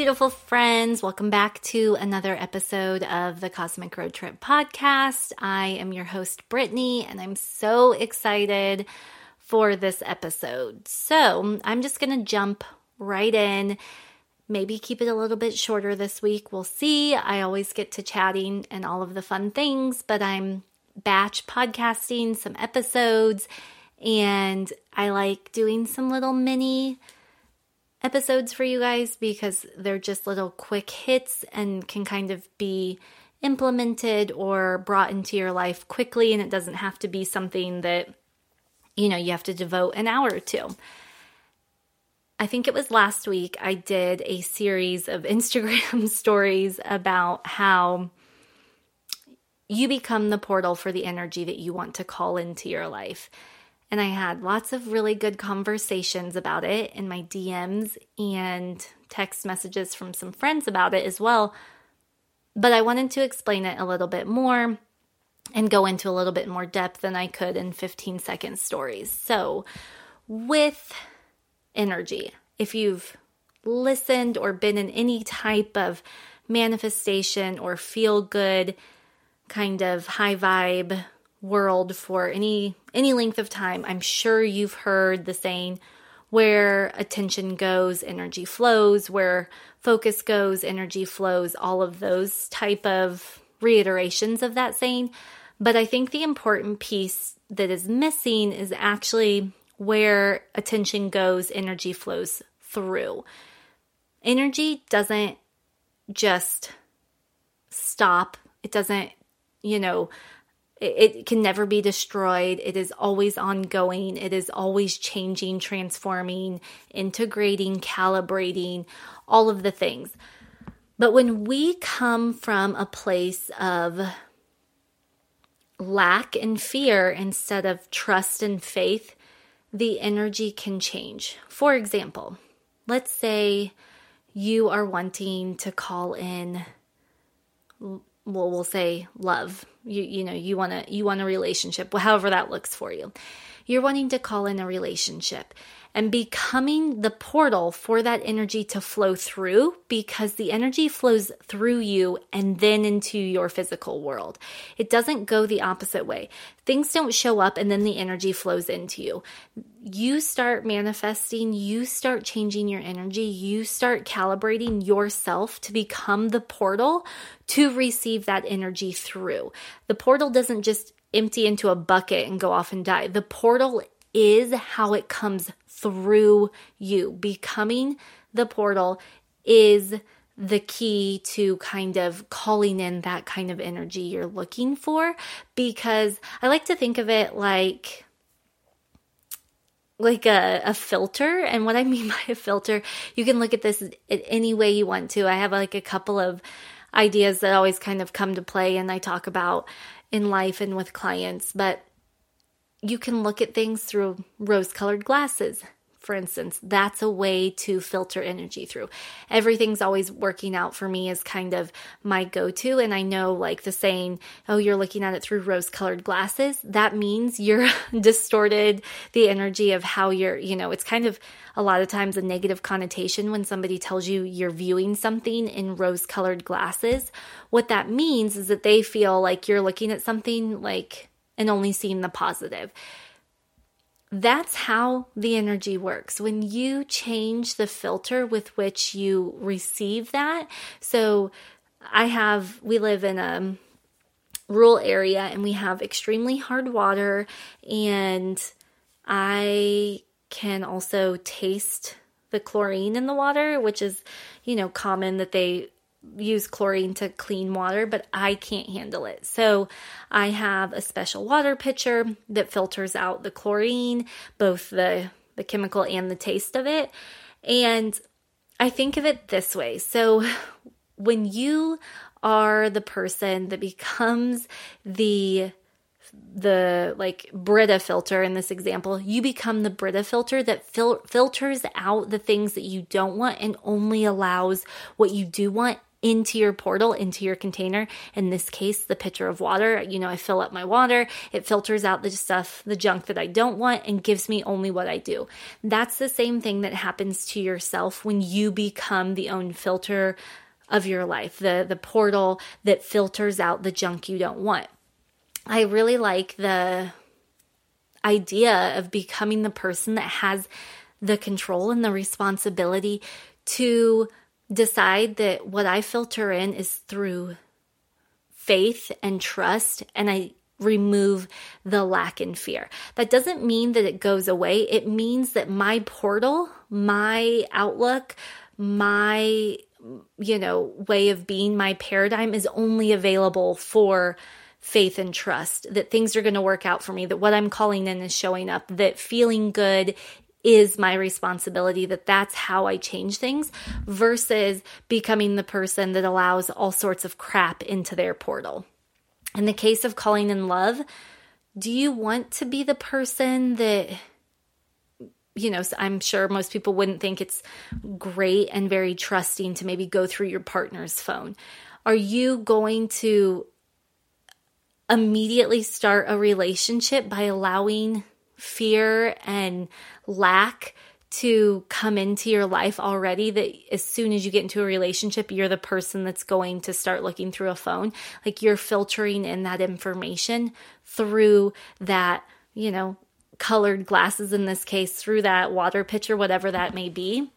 Beautiful friends. Welcome back to another episode of the Cosmic Road Trip podcast. I am your host, Brittany, and I'm so excited for this episode. So, I'm just going to jump right in. Maybe keep it a little bit shorter this week. We'll see. I always get to chatting and all of the fun things, but I'm batch podcasting some episodes and I like doing some little mini episodes for you guys because they're just little quick hits and can kind of be implemented or brought into your life quickly and it doesn't have to be something that you know you have to devote an hour to. I think it was last week I did a series of Instagram stories about how you become the portal for the energy that you want to call into your life. And I had lots of really good conversations about it in my DMs and text messages from some friends about it as well. But I wanted to explain it a little bit more and go into a little bit more depth than I could in 15 second stories. So, with energy, if you've listened or been in any type of manifestation or feel good kind of high vibe world for any any length of time, I'm sure you've heard the saying where attention goes, energy flows, where focus goes, energy flows, all of those type of reiterations of that saying. But I think the important piece that is missing is actually where attention goes, energy flows through. Energy doesn't just stop. It doesn't, you know, it, can never be destroyed. It is always ongoing. It is always changing, transforming, integrating, calibrating, all of the things. But when we come from a place of lack and fear instead of trust and faith, the energy can change. For example, let's say you are wanting to call in well we'll say love you you know you want to you want a relationship however that looks for you. You're wanting to call in a relationship and becoming the portal for that energy to flow through because the energy flows through you and then into your physical world. It doesn't go the opposite way. Things don't show up and then the energy flows into you. You start manifesting, you start changing your energy, you start calibrating yourself to become the portal to receive that energy through. The portal doesn't just empty into a bucket and go off and die. The portal is how it comes through you. Becoming the portal is the key to kind of calling in that kind of energy you're looking for because I like to think of it like like a, a filter and what i mean by a filter you can look at this any way you want to i have like a couple of ideas that always kind of come to play and i talk about in life and with clients but you can look at things through rose colored glasses for instance, that's a way to filter energy through. Everything's always working out for me is kind of my go to. And I know, like the saying, oh, you're looking at it through rose colored glasses. That means you're distorted the energy of how you're, you know, it's kind of a lot of times a negative connotation when somebody tells you you're viewing something in rose colored glasses. What that means is that they feel like you're looking at something like and only seeing the positive that's how the energy works. When you change the filter with which you receive that, so I have, we live in a rural area and we have extremely hard water, and I can also taste the chlorine in the water, which is, you know, common that they use chlorine to clean water, but I can't handle it. So I have a special water pitcher that filters out the chlorine, both the the chemical and the taste of it. And I think of it this way. So when you are the person that becomes the the like Brita filter in this example, you become the Brita filter that fil- filters out the things that you don't want and only allows what you do want into your portal, into your container. In this case, the pitcher of water. You know, I fill up my water, it filters out the stuff, the junk that I don't want, and gives me only what I do. That's the same thing that happens to yourself when you become the own filter of your life, the, the portal that filters out the junk you don't want. I really like the idea of becoming the person that has the control and the responsibility to decide that what I filter in is through faith and trust, and I remove the lack and fear. That doesn't mean that it goes away. It means that my portal, my outlook, my you know, way of being, my paradigm is only available for faith and trust that things are going to work out for me, that what I'm calling in is showing up, that feeling good is my responsibility that that's how I change things versus becoming the person that allows all sorts of crap into their portal. In the case of calling in love, do you want to be the person that you know, I'm sure most people wouldn't think it's great and very trusting to maybe go through your partner's phone. Are you going to immediately start a relationship by allowing fear and lack to come into your life already that as soon as you get into a relationship, you're the person that's going to start looking through a phone. Like you're filtering in that information through that, you know, colored glasses in this case, through that water pitcher, whatever that may be.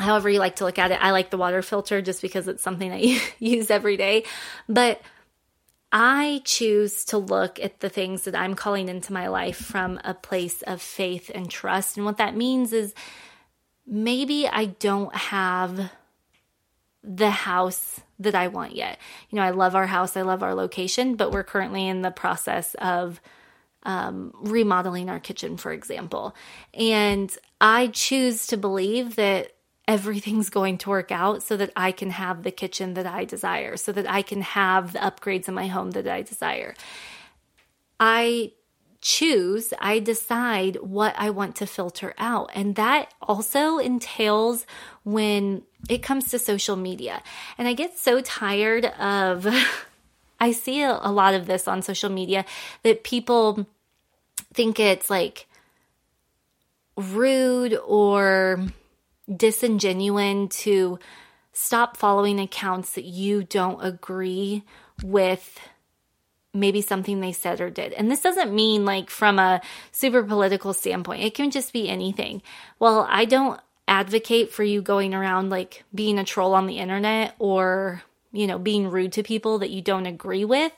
However, you like to look at it. I like the water filter just because it's something I use every day. But I choose to look at the things that I'm calling into my life from a place of faith and trust. And what that means is maybe I don't have the house that I want yet. You know, I love our house, I love our location, but we're currently in the process of um, remodeling our kitchen, for example. And I choose to believe that everything's going to work out so that I can have the kitchen that I desire, so that I can have the upgrades in my home that I desire. I choose, I decide what I want to filter out. And that also entails when it comes to social media. And I get so tired of, I see a, a lot of this on social media that people think it's like rude or disingenuine to stop following accounts that you don't agree with maybe something they said or did. And this doesn't mean like from a super political standpoint, it can just be anything. Well, I don't advocate for you going around like being a troll on the internet or you know, being rude to people that you don't agree with,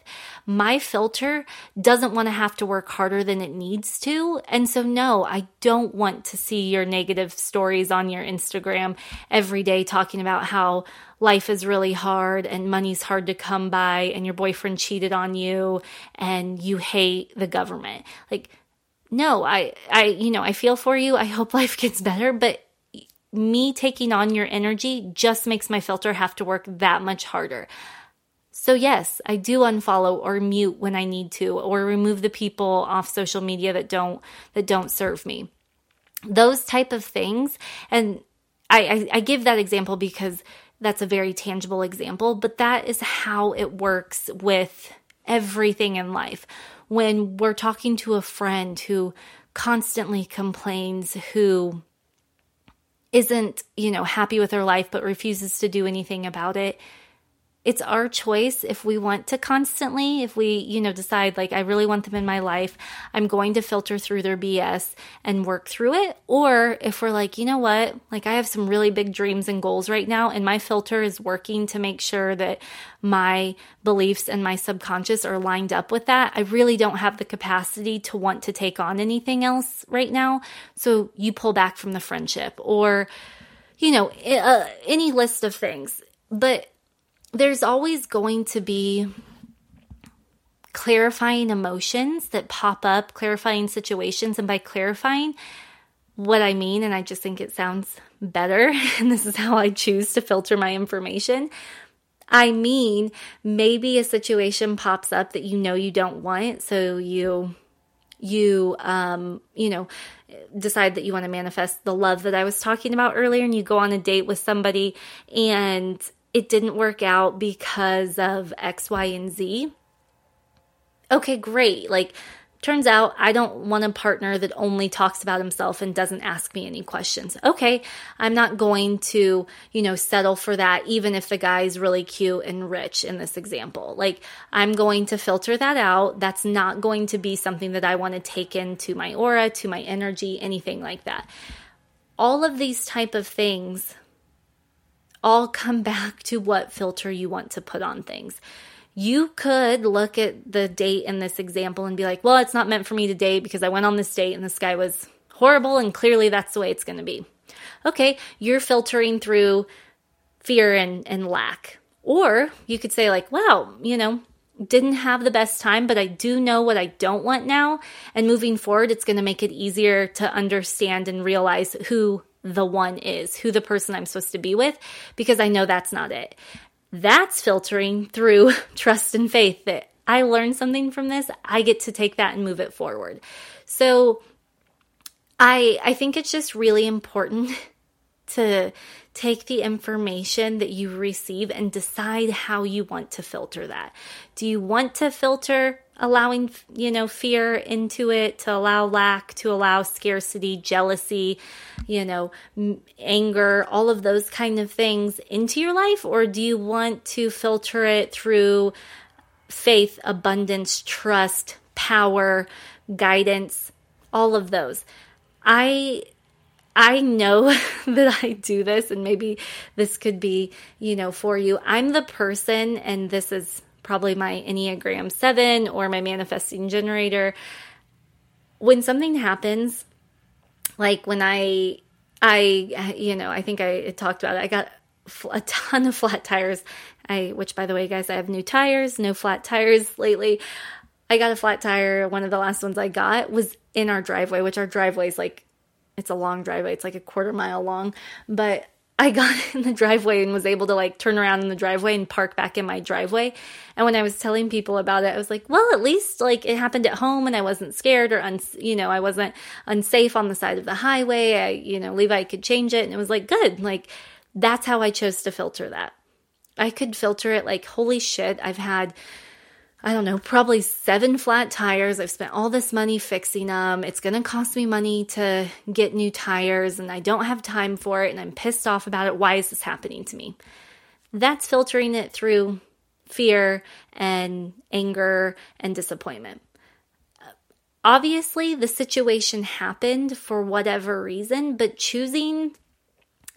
my filter doesn't want to have to work harder than it needs to. And so, no, I don't want to see your negative stories on your Instagram every day talking about how life is really hard and money's hard to come by and your boyfriend cheated on you and you hate the government. Like, no, I, I, you know, I feel for you. I hope life gets better, but me taking on your energy just makes my filter have to work that much harder. So yes, I do unfollow or mute when I need to or remove the people off social media that don't that don't serve me. Those type of things and I, I, I give that example because that's a very tangible example, but that is how it works with everything in life. When we're talking to a friend who constantly complains, who isn't, you know, happy with her life but refuses to do anything about it, it's our choice if we want to constantly, if we, you know, decide like, I really want them in my life, I'm going to filter through their BS and work through it. Or if we're like, you know what, like I have some really big dreams and goals right now, and my filter is working to make sure that my beliefs and my subconscious are lined up with that. I really don't have the capacity to want to take on anything else right now. So you pull back from the friendship or, you know, uh, any list of things. But there's always going to be clarifying emotions that pop up, clarifying situations. And by clarifying, what I mean, and I just think it sounds better, and this is how I choose to filter my information. I mean, maybe a situation pops up that you know you don't want, so you you um you know decide that you want to manifest the love that I was talking about earlier and you go on a date with somebody and it didn't work out because of X, Y, and Z. Okay, great. Like, turns out I don't want a partner that only talks about himself and doesn't ask me any questions. Okay, I'm not going to, you know, settle for that, even if the guy's really cute and rich in this example. Like, I'm going to filter that out. That's not going to be something that I want to take into my aura, to my energy, anything like that. All of these type of things all come back to what filter you want to put on things. You could look at the date in this example and be like, well, it's not meant for me to date because I went on this date and this guy was horrible and clearly that's the way it's going to be. Okay, you're filtering through fear and, and lack. Or you could say, like, wow, you know, didn't have the best time, but I do know what I don't want now. And moving forward, it's going to make it easier to understand and realize who the one is, who the person I'm supposed to be with, because I know that's not it. That's filtering through trust and faith that I learned something from this. I get to take that and move it forward. So I I think it's just really important to take the information that you receive and decide how you want to filter that. Do you want to filter allowing, you know, fear into it, to allow lack, to allow scarcity, jealousy, you know, anger, all of those kind of things into your life? Or do you want to filter it through faith, abundance, trust, power, guidance, all of those? I I know that I do this, and maybe this could be, you know, for you. I'm the person, and this is probably my Enneagram 7 or my manifesting generator. When something happens, like when I, I, you know, I think I talked about it, I got a ton of flat tires. I, which by the way, guys, I have new tires, no flat tires lately. I got a flat tire. One of the last ones I got was in our driveway, which our driveway is like, it's a long driveway. It's like a quarter mile long, but I got in the driveway and was able to like turn around in the driveway and park back in my driveway. And when I was telling people about it, I was like, well, at least like it happened at home and I wasn't scared or, uns- you know, I wasn't unsafe on the side of the highway. I, you know, Levi could change it. And it was like, good. Like that's how I chose to filter that. I could filter it like, holy shit, I've had I don't know, probably seven flat tires. I've spent all this money fixing them. It's going to cost me money to get new tires, and I don't have time for it, and I'm pissed off about it. Why is this happening to me? That's filtering it through fear and anger and disappointment. Obviously, the situation happened for whatever reason, but choosing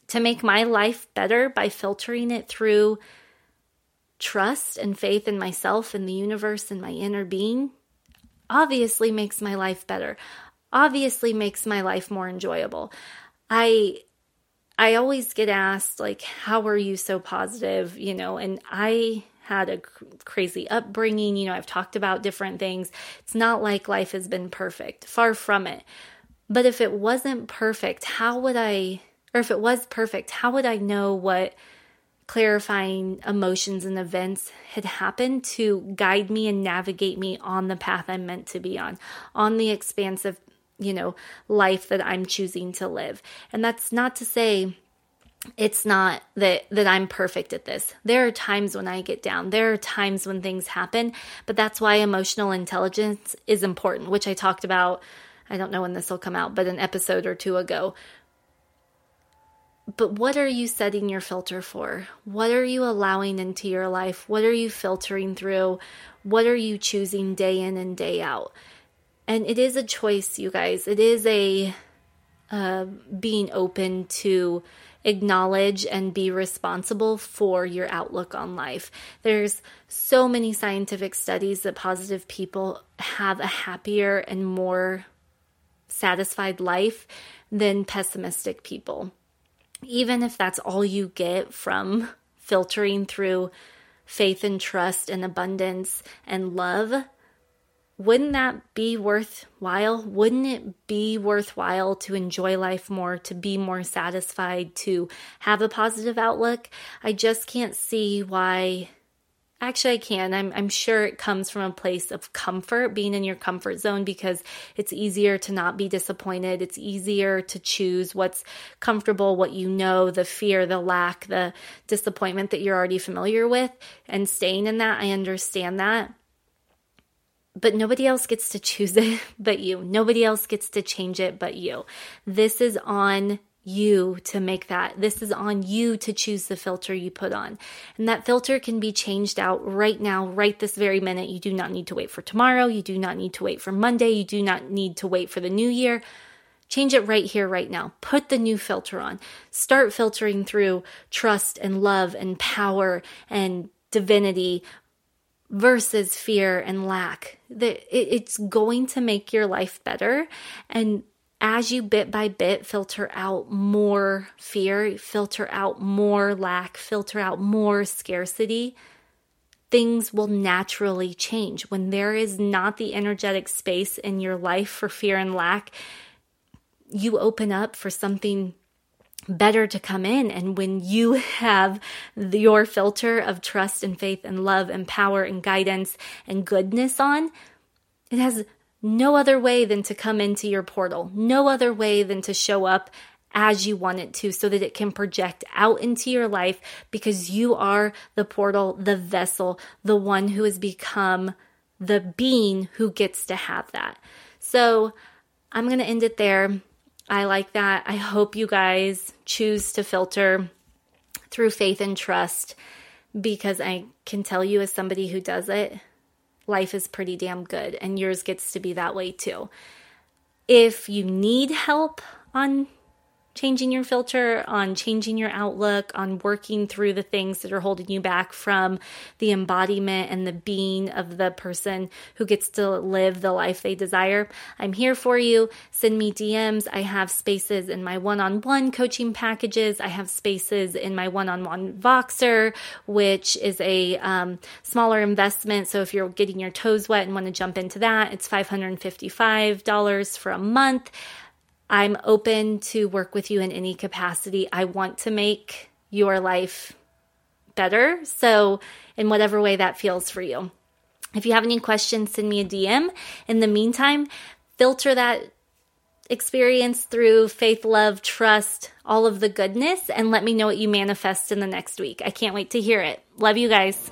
to make my life better by filtering it through trust and faith in myself and the universe and my inner being obviously makes my life better. Obviously makes my life more enjoyable. I I always get asked like how are you so positive, you know, and I had a crazy upbringing, you know, I've talked about different things. It's not like life has been perfect. Far from it. But if it wasn't perfect, how would I or if it was perfect, how would I know what clarifying emotions and events had happened to guide me and navigate me on the path I'm meant to be on, on the expansive, you know, life that I'm choosing to live. And that's not to say it's not that that I'm perfect at this. There are times when I get down. There are times when things happen, but that's why emotional intelligence is important, which I talked about I don't know when this will come out, but an episode or two ago but what are you setting your filter for? What are you allowing into your life? What are you filtering through? What are you choosing day in and day out? And it is a choice, you guys. It is a uh, being open to acknowledge and be responsible for your outlook on life. There's so many scientific studies that positive people have a happier and more satisfied life than pessimistic people even if that's all you get from filtering through faith and trust and abundance and love, wouldn't that be worthwhile? Wouldn't it be worthwhile to enjoy life more, to be more satisfied, to have a positive outlook? I just can't see why Actually, I can. I'm, I'm sure it comes from a place of comfort, being in your comfort zone, because it's easier to not be disappointed. It's easier to choose what's comfortable, what you know, the fear, the lack, the disappointment that you're already familiar with, and staying in that. I understand that. But nobody else gets to choose it but you. Nobody else gets to change it but you. This is on you to make that. This is on you to choose the filter you put on. And that filter can be changed out right now, right this very minute. You do not need to wait for tomorrow. You do not need to wait for Monday. You do not need to wait for the new year. Change it right here, right now. Put the new filter on. Start filtering through trust and love and power and divinity versus fear and lack. That it's going to make your life better. And as you bit by bit filter out more fear, filter out more lack, filter out more scarcity, things will naturally change. When there is not the energetic space in your life for fear and lack, you open up for something better to come in. And when you have your filter of trust and faith and love and power and guidance and goodness on, it has no other way than to come into your portal, no other way than to show up as you want it to so that it can project out into your life because you are the portal, the vessel, the one who has become the being who gets to have that. So I'm going to end it there. I like that. I hope you guys choose to filter through faith and trust because I can tell you, as somebody who does it, life is pretty damn good, and yours gets to be that way too. If you need help on changing your filter, on changing your outlook, on working through the things that are holding you back from the embodiment and the being of the person who gets to live the life they desire. I'm here for you. Send me DMs. I have spaces in my one on one coaching packages. I have spaces in my one on one Voxer, which is a um, smaller investment. So if you're getting your toes wet and want to jump into that, it's $555 for a month. I'm open to work with you in any capacity. I want to make your life better. So, in whatever way that feels for you. If you have any questions, send me a DM. In the meantime, filter that experience through faith, love, trust, all of the goodness, and let me know what you manifest in the next week. I can't wait to hear it. Love you guys.